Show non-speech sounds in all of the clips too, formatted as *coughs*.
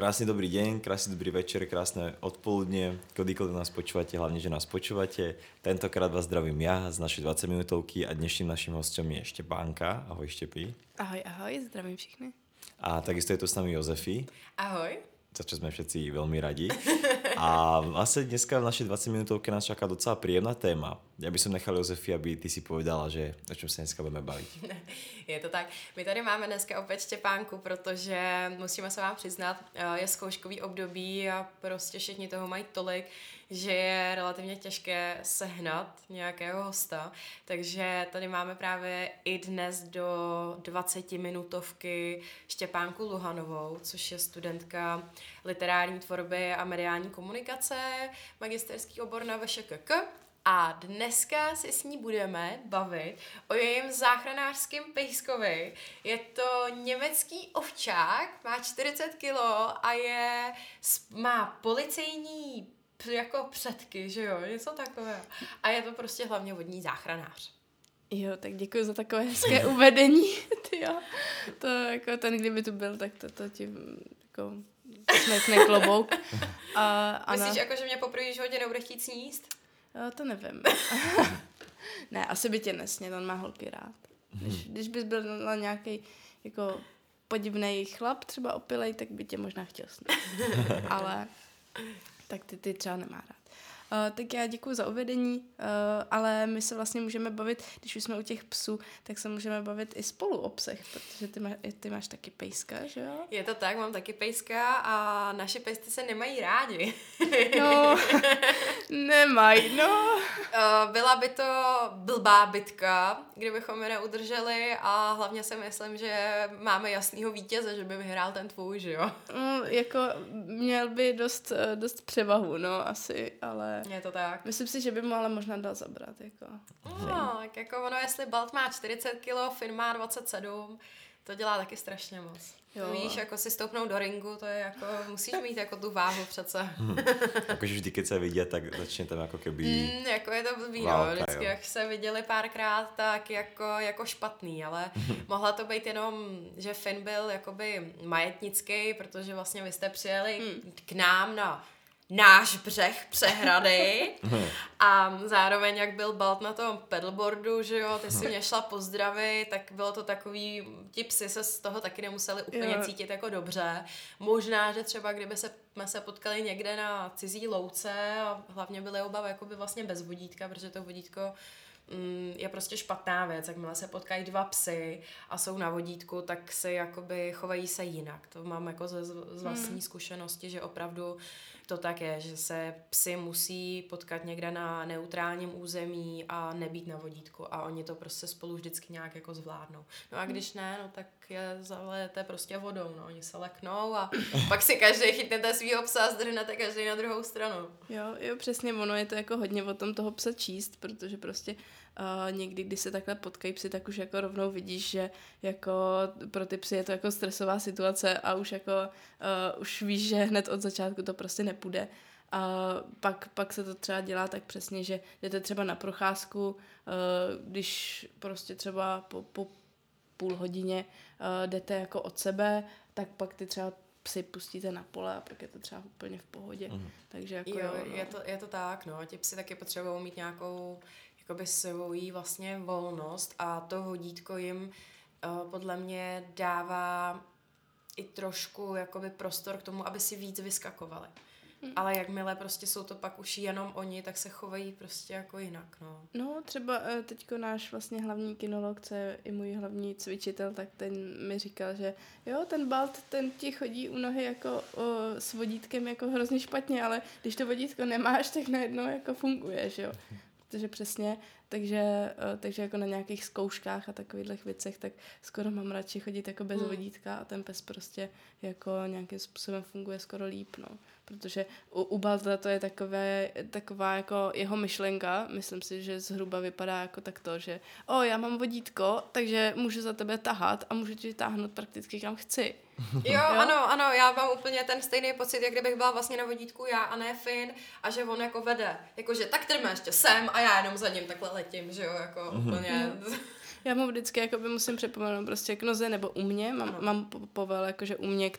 Krásny dobrý deň, krásny dobrý večer, krásne odpoludne, kedykoľvek nás počúvate, hlavne, že nás počúvate. Tentokrát vás zdravím ja z našej 20 minútovky a dnešným naším hostem je Štepánka. Ahoj Štepi. Ahoj, ahoj, zdravím všechny. A takisto je tu s nami Jozefi. Ahoj. Za čo sme všetci veľmi radi. *laughs* A vlastne dneska v našej 20 minútovke nás čaká docela príjemná téma. Já bych som nechal Josefi, aby ty si povedala, že o čem se dneska budeme bavit. *laughs* Je to tak. My tady máme dneska opět Štěpánku, protože musíme se vám přiznat, eh, je zkouškový období a prostě všichni toho mají tolik, že je relativně těžké sehnat nějakého hosta. Takže tady máme právě i dnes do 20 minutovky Štěpánku Luhanovou, což je studentka literární tvorby a mediální komunikace, magisterský obor na VŠKK a dneska si s ní budeme bavit o jejím záchranářském pejskovi. Je to německý ovčák, má 40 kilo a je, má policejní jako předky, že jo, něco takové. A je to prostě hlavně vodní záchranář. Jo, tak děkuji za takové hezké uvedení. *laughs* Ty jo. To jako ten, kdyby tu byl, tak to, to ti jako smekne klobouk. *laughs* A, Ana... Myslíš, jako, že mě poprvé životě nebude chtít sníst? Jo, to nevím. *laughs* ne, asi by tě nesněl, on má holky rád. Když, když bys byl na nějaký jako podivný chlap, třeba opilej, tak by tě možná chtěl snít. *laughs* Ale tak ty, ty třeba nemá rád. Uh, tak já děkuji za uvedení, uh, ale my se vlastně můžeme bavit, když už jsme u těch psů, tak se můžeme bavit i spolu o psech, protože ty, má, ty máš taky pejska, že jo? Je to tak, mám taky pejska a naše pejsty se nemají rádi. no, *laughs* nemají, no. Uh, byla by to blbá bitka, kdybychom je neudrželi a hlavně si myslím, že máme jasného vítěze, že by vyhrál ten tvůj, že jo? No, jako měl by dost, dost převahu, no, asi, ale je to tak. Myslím si, že by mu ale možná dal zabrat, jako. No, tak jako ono, jestli Balt má 40 kg, Finn má 27, to dělá taky strašně moc. Jo. Víš, jako si stoupnout do ringu, to je jako, musíš mít jako tu váhu přece. Hmm. Jakože vždy, když se vidět, tak začne tam jako keby mm, Jako je to blbý, no. Vždycky, jo. jak se viděli párkrát, tak jako, jako špatný, ale *laughs* mohla to být jenom, že Finn byl jakoby majetnický, protože vlastně vy jste přijeli hmm. k nám na náš břeh přehrady *laughs* a zároveň jak byl Balt na tom pedalboardu, že jo, ty si mě šla pozdravit, tak bylo to takový, ti psy se z toho taky nemuseli úplně jo. cítit jako dobře. Možná, že třeba kdyby se, jsme se potkali někde na cizí louce a hlavně byly oba jakoby vlastně bez vodítka, protože to vodítko je prostě špatná věc. Jakmile se potkají dva psy a jsou na vodítku, tak si jakoby chovají se jinak. To mám jako z, z vlastní hmm. zkušenosti, že opravdu to tak je, že se psy musí potkat někde na neutrálním území a nebýt na vodítku a oni to prostě spolu vždycky nějak jako zvládnou. No a když ne, no tak je zaléte prostě vodou, no oni se leknou a *coughs* pak si každý chytnete svýho psa a zdrhnete každý na druhou stranu. Jo, jo, přesně, ono je to jako hodně o tom toho psa číst, protože prostě uh, někdy, když se takhle potkají psy, tak už jako rovnou vidíš, že jako pro ty psy je to jako stresová situace a už jako uh, už víš, že hned od začátku to prostě nepůjde. A pak, pak se to třeba dělá tak přesně, že jdete třeba na procházku, uh, když prostě třeba po, po půl hodině uh, jdete jako od sebe, tak pak ty třeba psy pustíte na pole a pak je to třeba úplně v pohodě. Mm. Takže jako jo, jo no. je, to, je to tak, no. Ti psy taky potřebují mít nějakou jakoby svojí vlastně volnost a to vodítko jim uh, podle mě dává i trošku jakoby prostor k tomu, aby si víc vyskakovali. Hmm. Ale jakmile prostě jsou to pak už jenom oni, tak se chovají prostě jako jinak, no. No, třeba eh, teďko náš vlastně hlavní kinolog, co je i můj hlavní cvičitel, tak ten mi říkal, že jo, ten balt, ten ti chodí u nohy jako o, s vodítkem jako hrozně špatně, ale když to vodítko nemáš, tak najednou jako funguje, že jo *laughs* protože přesně, takže, eh, takže jako na nějakých zkouškách a takových věcech, tak skoro mám radši chodit jako bez hmm. vodítka a ten pes prostě jako nějakým způsobem funguje skoro líp, no protože u, u Balta to je takové, taková jako jeho myšlenka, myslím si, že zhruba vypadá jako takto, že o, já mám vodítko, takže můžu za tebe tahat a můžu ti táhnout prakticky kam chci. Jo, jo, ano, ano, já mám úplně ten stejný pocit, jak kdybych byla vlastně na vodítku já a ne Finn a že on jako vede, jakože tak trme ještě sem a já jenom za ním takhle letím, že jo, jako mm-hmm. úplně... Já mu vždycky jako by musím připomenout prostě k noze nebo u mě. Mám, mám povel jakože u mě,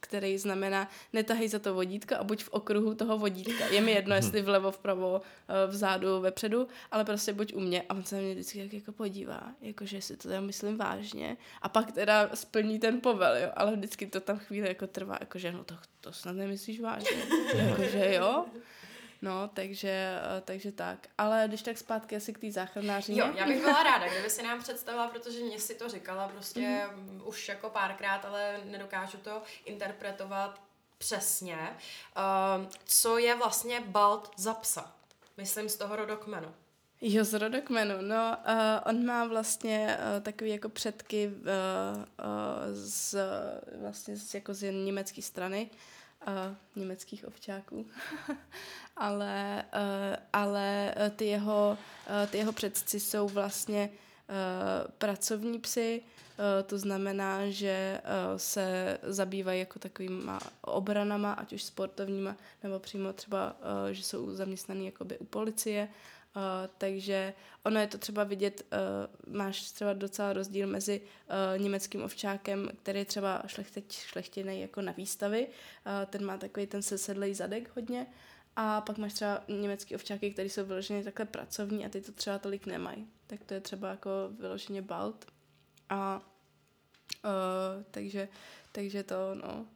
který znamená netahej za to vodítko a buď v okruhu toho vodítka. Je mi jedno, jestli vlevo, vpravo, eh, vzadu, vepředu, ale prostě buď u mě. A on se mě vždycky tak jako podívá, jakože si to tam myslím vážně. A pak teda splní ten povel, jo. Ale vždycky to tam chvíli jako trvá, jakože no to, to snad nemyslíš vážně. *laughs* jakože jo. No, takže, eh, takže tak. Ale když tak zpátky asi k té záchranářině. Jo, já bych byla ráda, kdyby si nám představila, protože mě si to říkala prostě mm. už jako párkrát, ale nedokážu to interpretovat přesně. Uh, co je vlastně Balt za psa? Myslím z toho rodokmenu. Jo, z rodokmenu. No, uh, on má vlastně uh, takový jako předky uh, uh, z, vlastně z, jako z německé strany. Uh, uh, německých ovčáků, *laughs* ale, uh, ale eh, ty jeho, uh, ty jeho předci jsou vlastně uh, pracovní psy, uh, to znamená, že uh, se zabývají jako takovýma obranama, ať už sportovníma, nebo přímo třeba, uh, že jsou zaměstnaný jakoby u policie, Uh, takže ono je to třeba vidět, uh, máš třeba docela rozdíl mezi uh, německým ovčákem, který je třeba šlechtěč, šlechtěný jako na výstavy, uh, ten má takový ten sesedlej zadek hodně, a pak máš třeba německý ovčáky, které jsou vyloženě takhle pracovní a ty to třeba tolik nemají. Tak to je třeba jako vyloženě balt. A uh, takže, takže to, no.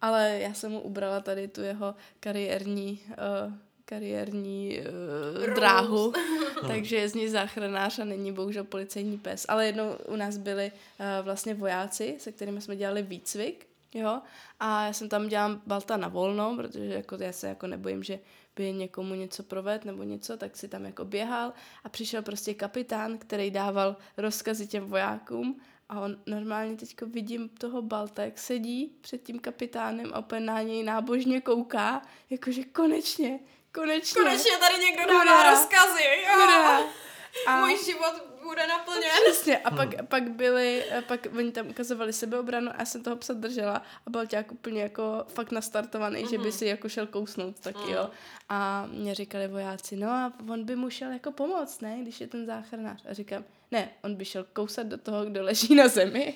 Ale já jsem mu ubrala tady tu jeho kariérní uh, kariérní uh, dráhu, *laughs* takže je z něj záchranář a není bohužel policejní pes. Ale jednou u nás byli uh, vlastně vojáci, se kterými jsme dělali výcvik, jo, a já jsem tam dělám balta na volno, protože jako já se jako nebojím, že by někomu něco proved nebo něco, tak si tam jako běhal. A přišel prostě kapitán, který dával rozkazy těm vojákům. A on normálně teďko vidím toho Balta, jak sedí před tím kapitánem a úplně na něj nábožně kouká, jakože konečně, Konečně. Konečně tady někdo dává rozkazy. Jo. *laughs* A... Můj život bude naplněn. Přesně. A pak, pak byli, pak oni tam ukazovali sebeobranu a já jsem toho psa držela a byl nějak úplně jako fakt nastartovaný, mm-hmm. že by mhm. si jako šel kousnout taky, mm. jo. A mě říkali vojáci, no a on by mu šel jako pomoct, ne, když je ten záchranář. A říkám, ne, on by šel kousat do toho, kdo leží na zemi.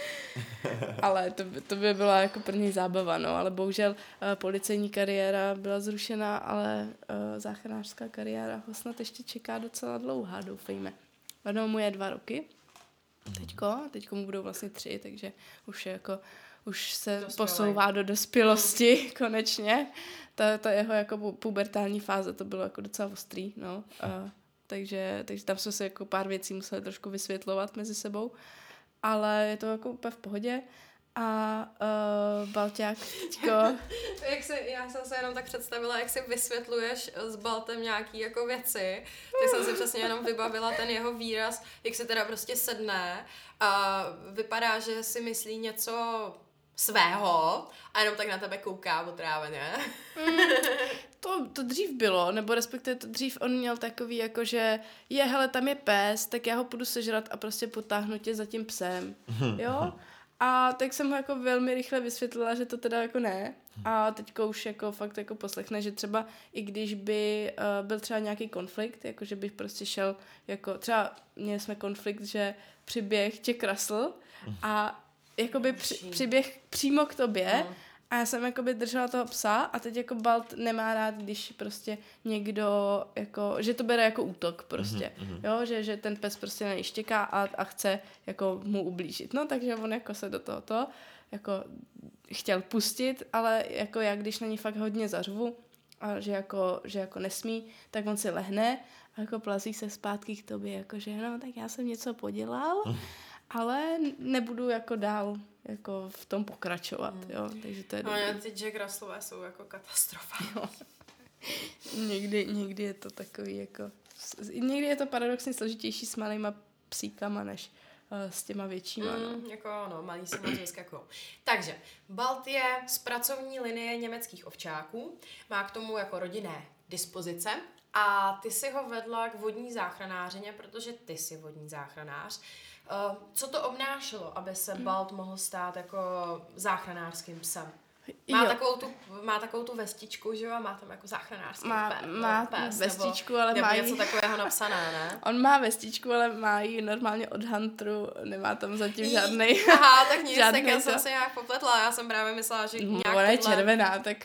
*laughs* ale to, by, to by byla jako první zábava, no, ale bohužel uh, policejní kariéra byla zrušena, ale uh, záchranářská kariéra ho snad ještě čeká docela dlouhá, doufejme. Ono mu je dva roky, mhm. teďko, teďko mu budou vlastně tři, takže už je jako už se Dospělej. posouvá do dospělosti *laughs* konečně. Ta, ta jeho jako pubertální fáze, to bylo jako docela ostrý, no. Uh, takže, takže tam jsme se jako pár věcí museli trošku vysvětlovat mezi sebou ale je to jako úplně v pohodě. A uh, Balťák *laughs* teďko... jak se, já jsem se jenom tak představila, jak si vysvětluješ s Baltem nějaký jako věci, tak jsem si přesně jenom vybavila ten jeho výraz, jak se teda prostě sedne a vypadá, že si myslí něco svého a jenom tak na tebe kouká otráveně. Mm, *laughs* to, to dřív bylo, nebo respektive to dřív on měl takový jako, že je, hele, tam je pes, tak já ho půjdu sežrat a prostě potáhnu tě za tím psem, jo? A tak jsem ho jako velmi rychle vysvětlila, že to teda jako ne. A teďko už jako fakt jako poslechne, že třeba i když by uh, byl třeba nějaký konflikt, jako že bych prostě šel jako, třeba měli jsme konflikt, že přiběh tě krasl a jakoby při, přiběh přímo k tobě no. A já jsem jakoby držela toho psa a teď jako Balt nemá rád, když prostě někdo jako, že to bere jako útok prostě, mm-hmm. jo, že, že ten pes prostě na něj štěká a, a chce jako mu ublížit, no takže on jako se do tohoto jako chtěl pustit, ale jako já když na ní fakt hodně zařvu a že jako, že jako nesmí, tak on si lehne a jako plazí se zpátky k tobě, jako že no, tak já jsem něco podělal *laughs* ale nebudu jako dál jako v tom pokračovat, mm. jo, takže to je No, ty Jack Russellové jsou jako katastrofa. *laughs* Jo. někdy, někdy je to takový jako, někdy je to paradoxně složitější s malýma psíkama, než uh, s těma většíma. No. Mm, no. Jako no, malý se moc vyskakují. Takže, Balt je z pracovní linie německých ovčáků, má k tomu jako rodinné dispozice a ty si ho vedla k vodní záchranářině, protože ty jsi vodní záchranář. Uh, co to obnášelo, aby se Balt mohl stát jako záchranářským psem? Má takovou, tu, má takovou tu vestičku, že jo, a má tam jako záchranářský má, pé, má pés, vestičku, nebo, ale nebo má něco takového napsané, ne? *laughs* On má vestičku, ale má ji normálně od Hunteru, nemá tam zatím žádný. Aha, tak nic, tak já jsem se nějak popletla, já jsem právě myslela, že no, nějak Ona je tohle... červená, tak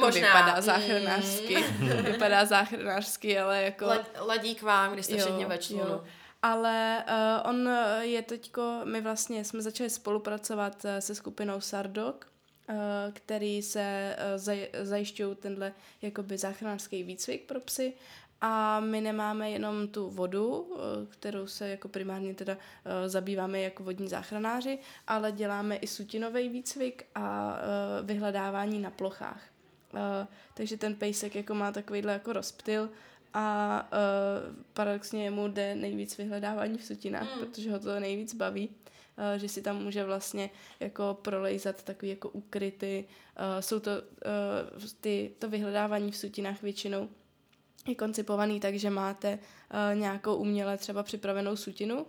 Možná. vypadá záchranářsky, mm. *laughs* vypadá záchranářsky, ale jako... ladí k vám, když jste všechny ve člunu. Ale uh, on je teďko, my vlastně jsme začali spolupracovat se skupinou Sardok, Eh, který se eh, zajišťují tenhle jakoby záchranářský výcvik pro psy a my nemáme jenom tu vodu, eh, kterou se jako primárně teda zabýváme jako vodní záchranáři, ale děláme i sutinový výcvik a vyhledávání na plochách. Takže ten pejsek jako má takovýhle jako rozptyl a paradoxně mu jde nejvíc vyhledávání v sutinách, mm. protože ho to nejvíc baví. Eh, že si tam může vlastně jako prolejzat takový jako ukryty. Eh, jsou to eh, ty, to vyhledávání v sutinách většinou je koncipovaný tak, že máte nějakou uměle třeba připravenou sutinu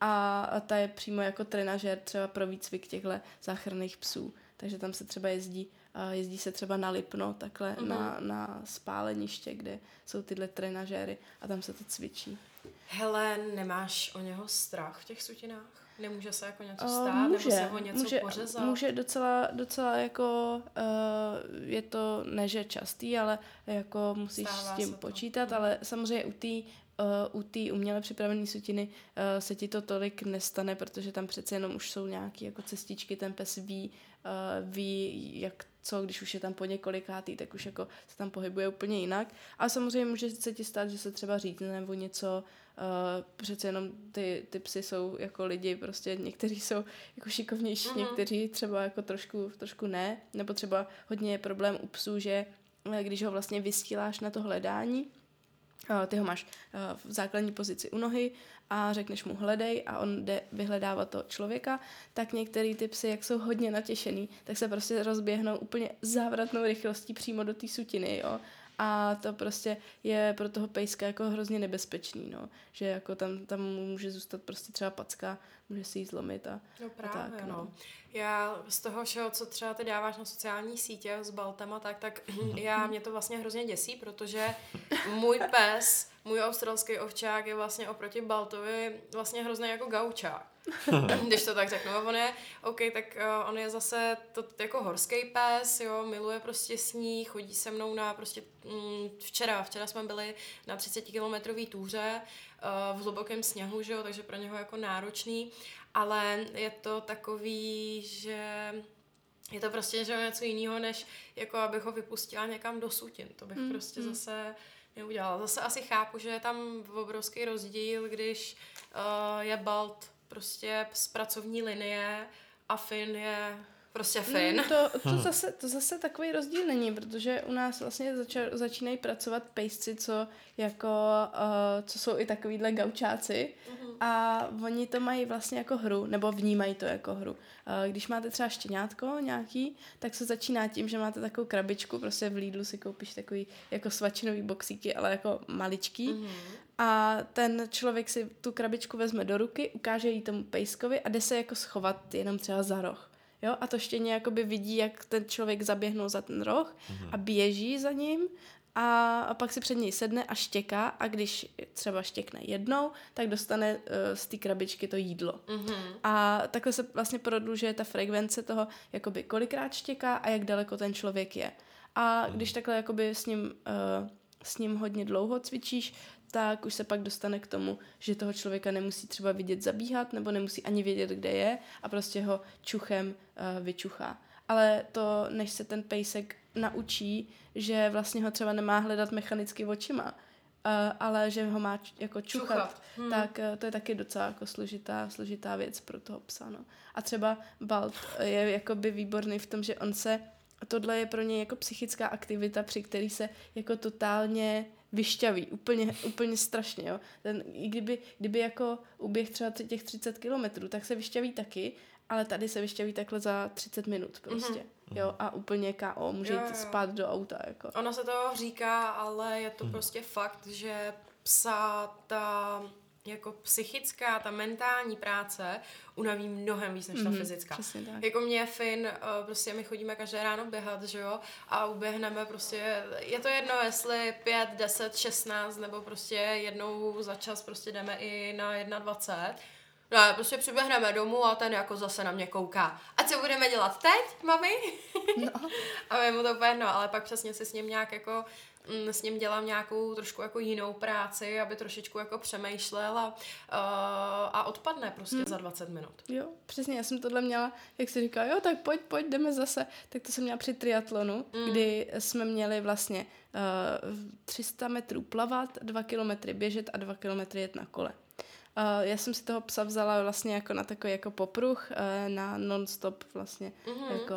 a ta je přímo jako trenažer třeba pro výcvik těchto záchranných psů. Takže tam se třeba jezdí, jezdí se třeba na Lipno, takhle mm-hmm. na, na spáleniště, kde jsou tyhle trenažéry a tam se to cvičí. Hele, nemáš o něho strach v těch sutinách? Nemůže se jako něco stát, uh, může, nebo se ho něco může, pořezat? Může docela, docela jako, uh, je to neže častý, ale jako musíš Stává s tím počítat, to. ale samozřejmě u té uh, u té uměle připravené sutiny uh, se ti to tolik nestane, protože tam přece jenom už jsou nějaké jako cestičky, ten pes ví, uh, ví, jak co, když už je tam po několikátý, tak už jako se tam pohybuje úplně jinak. A samozřejmě může se ti stát, že se třeba řídne nebo něco, Uh, přece jenom ty, ty psy jsou jako lidi, prostě někteří jsou jako šikovnější, mm-hmm. někteří třeba jako trošku, trošku ne, nebo třeba hodně je problém u psů, že eh, když ho vlastně vysíláš na to hledání, ty ho máš uh, v základní pozici u nohy a řekneš mu hledej a on jde vyhledávat toho člověka, tak některý ty psy, jak jsou hodně natěšený, tak se prostě rozběhnou úplně závratnou rychlostí přímo do té sutiny, jo a to prostě je pro toho pejska jako hrozně nebezpečný, no. Že jako tam, tam může zůstat prostě třeba packa, může si jí zlomit a, no právě, a tak, no. no. Já z toho všeho, co třeba ty dáváš na sociální sítě s baltama, tak, tak já, mě to vlastně hrozně děsí, protože můj pes, můj australský ovčák je vlastně oproti Baltovi vlastně hrozně jako gaučák. *laughs* když to tak řeknu. On je, OK, tak uh, on je zase to, jako horský pes, jo, miluje prostě sníh, chodí se mnou na prostě mm, včera, včera jsme byli na 30 kilometrový túře uh, v hlubokém sněhu, že jo, takže pro něho jako náročný, ale je to takový, že je to prostě že něco jiného, než jako abych ho vypustila někam do sutin. To bych mm, prostě mm. zase neudělala. Zase asi chápu, že je tam obrovský rozdíl, když uh, je balt prostě z pracovní linie a Finn je prostě Finn. Mm, to, to, hmm. zase, to zase takový rozdíl není, protože u nás vlastně zača, začínají pracovat pejsci, co jako, uh, co jsou i takovýhle gaučáci mm-hmm. A oni to mají vlastně jako hru, nebo vnímají to jako hru. Když máte třeba štěňátko nějaký, tak se začíná tím, že máte takovou krabičku, prostě v Lidlu si koupíš takový jako svačinový boxíky, ale jako maličký mm-hmm a ten člověk si tu krabičku vezme do ruky, ukáže jí tomu pejskovi a jde se jako schovat jenom třeba za roh. Jo? A to štěně jakoby vidí, jak ten člověk zaběhnul za ten roh mm-hmm. a běží za ním a, a pak si před něj sedne a štěká a když třeba štěkne jednou, tak dostane uh, z té krabičky to jídlo. Mm-hmm. A takhle se vlastně prodlužuje ta frekvence toho, jakoby kolikrát štěká a jak daleko ten člověk je. A když takhle jakoby s ním, uh, s ním hodně dlouho cvičíš, tak už se pak dostane k tomu, že toho člověka nemusí třeba vidět zabíhat nebo nemusí ani vědět, kde je a prostě ho čuchem uh, vyčuchá. Ale to, než se ten pejsek naučí, že vlastně ho třeba nemá hledat mechanicky očima, uh, ale že ho má jako čuchat, čuchat. Hmm. tak uh, to je taky docela jako složitá, složitá věc pro toho psa. No. A třeba Balt je jakoby výborný v tom, že on se tohle je pro něj jako psychická aktivita, při který se jako totálně vyšťaví, úplně, úplně strašně, jo. Ten, I kdyby, kdyby jako uběh třeba těch 30 kilometrů, tak se vyšťaví taky, ale tady se vyšťaví takhle za 30 minut prostě. Mm-hmm. Jo, a úplně KO, může jo, jo. jít spát do auta, jako. Ono se to říká, ale je to mm. prostě fakt, že psa ta jako psychická, ta mentální práce unaví mnohem víc než ta mm, fyzická. Přesně tak. Jako mě Fin, uh, prostě my chodíme každé ráno běhat, že jo, a uběhneme prostě, je to jedno, jestli 5, 10, 16, nebo prostě jednou za čas prostě jdeme i na 21. No, prostě přiběhneme domů a ten jako zase na mě kouká. A co budeme dělat teď, mami? No. *laughs* a je mu to úplně no, ale pak přesně si s ním nějak jako Mm, s ním dělám nějakou trošku jako jinou práci, aby trošičku jako přemýšlel a, uh, a odpadne prostě hmm. za 20 minut. Jo, přesně, já jsem tohle měla, jak si říká, jo, tak pojď, pojď, jdeme zase. Tak to jsem měla při triatlonu, hmm. kdy jsme měli vlastně uh, 300 metrů plavat, 2 kilometry běžet a 2 kilometry jet na kole. Uh, já jsem si toho psa vzala vlastně jako na takový jako popruh, uh, na non-stop vlastně mm-hmm. jako,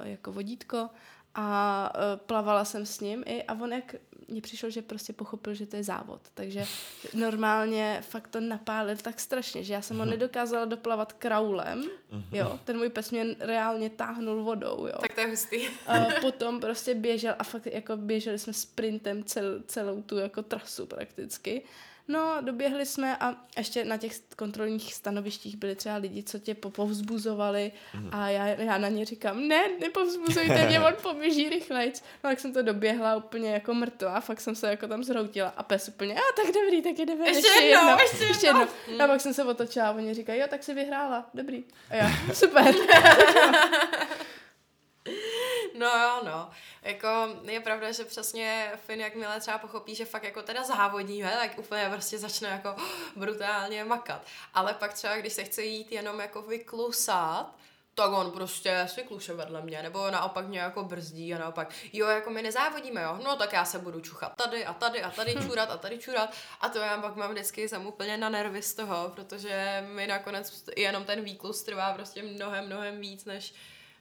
uh, jako vodítko a uh, plavala jsem s ním i a on jak mně přišlo, že prostě pochopil, že to je závod. Takže *laughs* normálně fakt to napálil tak strašně, že já jsem ho mhm. nedokázala doplavat kraulem. Mhm. Jo, ten můj pes mě reálně táhnul vodou. Jo. Tak to je hustý. A potom prostě běžel a fakt jako běželi jsme sprintem cel, celou tu jako trasu prakticky. No, doběhli jsme a ještě na těch kontrolních stanovištích byli třeba lidi, co tě povzbuzovali mm. a já, já na ně říkám, ne, nepovzbuzujte mě, *laughs* on poběží rychlejc. No, tak jsem to doběhla úplně jako mrtvá, fakt jsem se jako tam zhroutila a pes úplně, a tak dobrý, tak jdeme ještě, ještě jedno, jedno, ještě, ještě jedno. jedno. A pak jsem se otočila a oni říkají, jo, tak si vyhrála, dobrý. A já, super. *laughs* No jo, no. Jako je pravda, že přesně Finn, jakmile třeba pochopí, že fakt jako teda závodíme, tak úplně prostě začne jako *gasps* brutálně makat. Ale pak třeba, když se chce jít jenom jako vyklusat, tak on prostě si kluše vedle mě, nebo naopak mě jako brzdí a naopak, jo, jako my nezávodíme, jo, no tak já se budu čuchat tady a tady a tady *laughs* čurat a tady čurat a to já pak mám vždycky jsem úplně na nervy z toho, protože mi nakonec jenom ten výklus trvá prostě mnohem, mnohem víc, než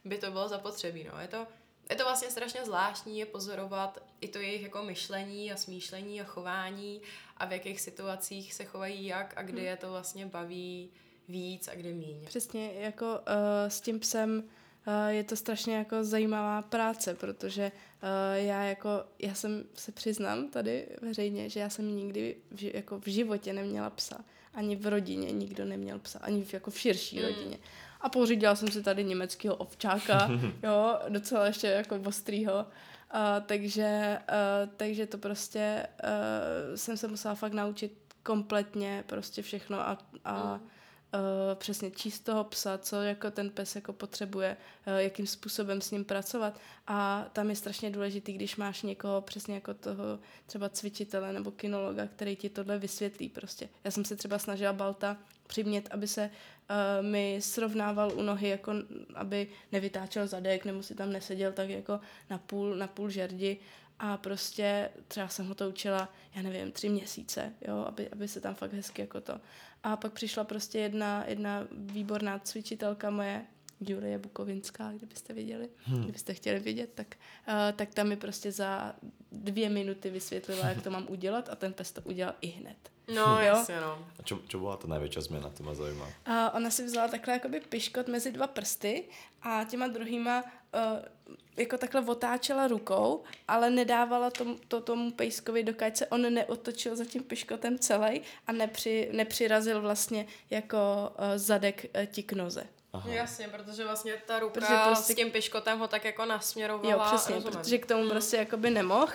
by to bylo zapotřebí, no, je to, je to vlastně strašně zvláštní je pozorovat i to jejich jako myšlení a smýšlení a chování a v jakých situacích se chovají jak a kdy hmm. je to vlastně baví víc a kdy míň. Přesně, jako uh, s tím psem uh, je to strašně jako zajímavá práce, protože uh, já jako, já jsem se přiznám tady veřejně, že já jsem nikdy v, jako v životě neměla psa. Ani v rodině nikdo neměl psa, ani v, jako v širší hmm. rodině. A pořídila jsem si tady německého ovčáka, *laughs* jo, docela ještě jako ostrýho. Uh, takže, uh, takže to prostě uh, jsem se musela fakt naučit kompletně prostě všechno a, a mm uh, přesně číst toho psa, co jako ten pes jako potřebuje, uh, jakým způsobem s ním pracovat. A tam je strašně důležitý, když máš někoho přesně jako toho třeba cvičitele nebo kinologa, který ti tohle vysvětlí prostě. Já jsem se třeba snažila Balta přimět, aby se uh, mi srovnával u nohy, jako aby nevytáčel zadek nebo si tam neseděl tak jako na půl, na půl žerdi a prostě třeba jsem ho to učila, já nevím, tři měsíce, jo, aby, aby se tam fakt hezky jako to. A pak přišla prostě jedna, jedna výborná cvičitelka moje, Julie Bukovinská, kdybyste viděli, hmm. kdybyste chtěli vidět, tak, uh, tak tam mi prostě za dvě minuty vysvětlila, jak to mám udělat a ten pes to udělal i hned. No, jo? jasně, no. A čo, čo byla ta největší změna, to mě zajímá. A ona si vzala takhle jakoby piškot mezi dva prsty a těma druhýma uh, jako takhle otáčela rukou, ale nedávala tom, to tomu pejskovi, dokud se on neotočil za tím piškotem celý a nepři, nepřirazil vlastně jako uh, zadek uh, ti k noze. Aha. Jasně, protože vlastně ta ruka protože prostě... s tím piškotem ho tak jako nasměrovala. Jo, přesně, rozumím. protože k tomu hmm. prostě jakoby nemohl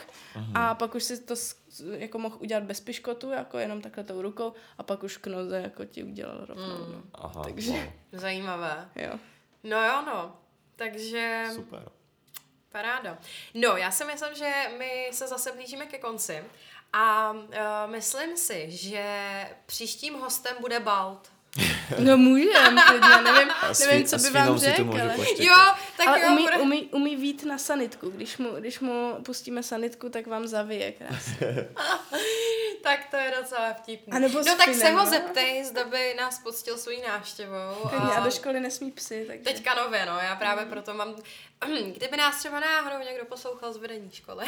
a pak už si to jako mohl udělat bez piškotu, jako jenom takhle tou rukou a pak už k noze jako ti udělal rovnou. Hmm. No. Aha, Takže... Wow. Zajímavé. Jo. No jo, no. Takže... Super. Paráda. No, já si myslím, že my se zase blížíme ke konci a uh, myslím si, že příštím hostem bude Balt. *laughs* No můžem, klidně, nevím, nevím, co by vám řekl, ale... Jo, tak ale jo, umí, bude... umí, umí vít na sanitku, když mu, když mu pustíme sanitku, tak vám zavije krásně. *laughs* tak to je docela vtipný. A nebo no tak se ho zeptej, zda by nás poctil svojí návštěvou. A... a do školy nesmí psy, takže... Teďka nově, no, já právě mm. proto mám... *clears throat* Kdyby nás třeba náhodou někdo poslouchal z vedení školy.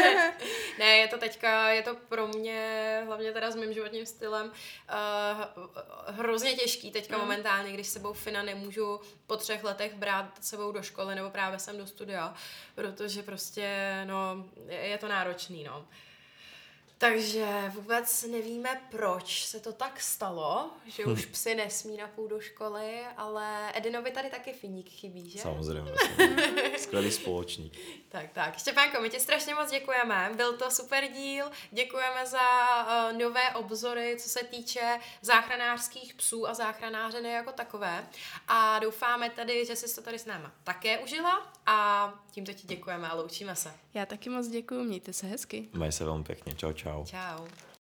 *laughs* ne, je to teďka, je to pro mě, hlavně teda s mým životním stylem, uh, hrozně těžký teďka mm. momentálně, když sebou Fina nemůžu po třech letech brát sebou do školy nebo právě sem do studia, protože prostě, no, je, je to náročný, no. Takže vůbec nevíme, proč se to tak stalo, že už hm. psy nesmí na půl do školy, ale Edinovi tady taky finík chybí, že? Samozřejmě. *laughs* Skvělý společník. tak, tak. Štěpánko, my ti strašně moc děkujeme. Byl to super díl. Děkujeme za uh, nové obzory, co se týče záchranářských psů a záchranářeny jako takové. A doufáme tedy, že jsi to tady s náma také užila a tímto ti děkujeme a loučíme se. Já taky moc děkuji, mějte se hezky. Maj se velmi pěkně. Čau, čau. Čau.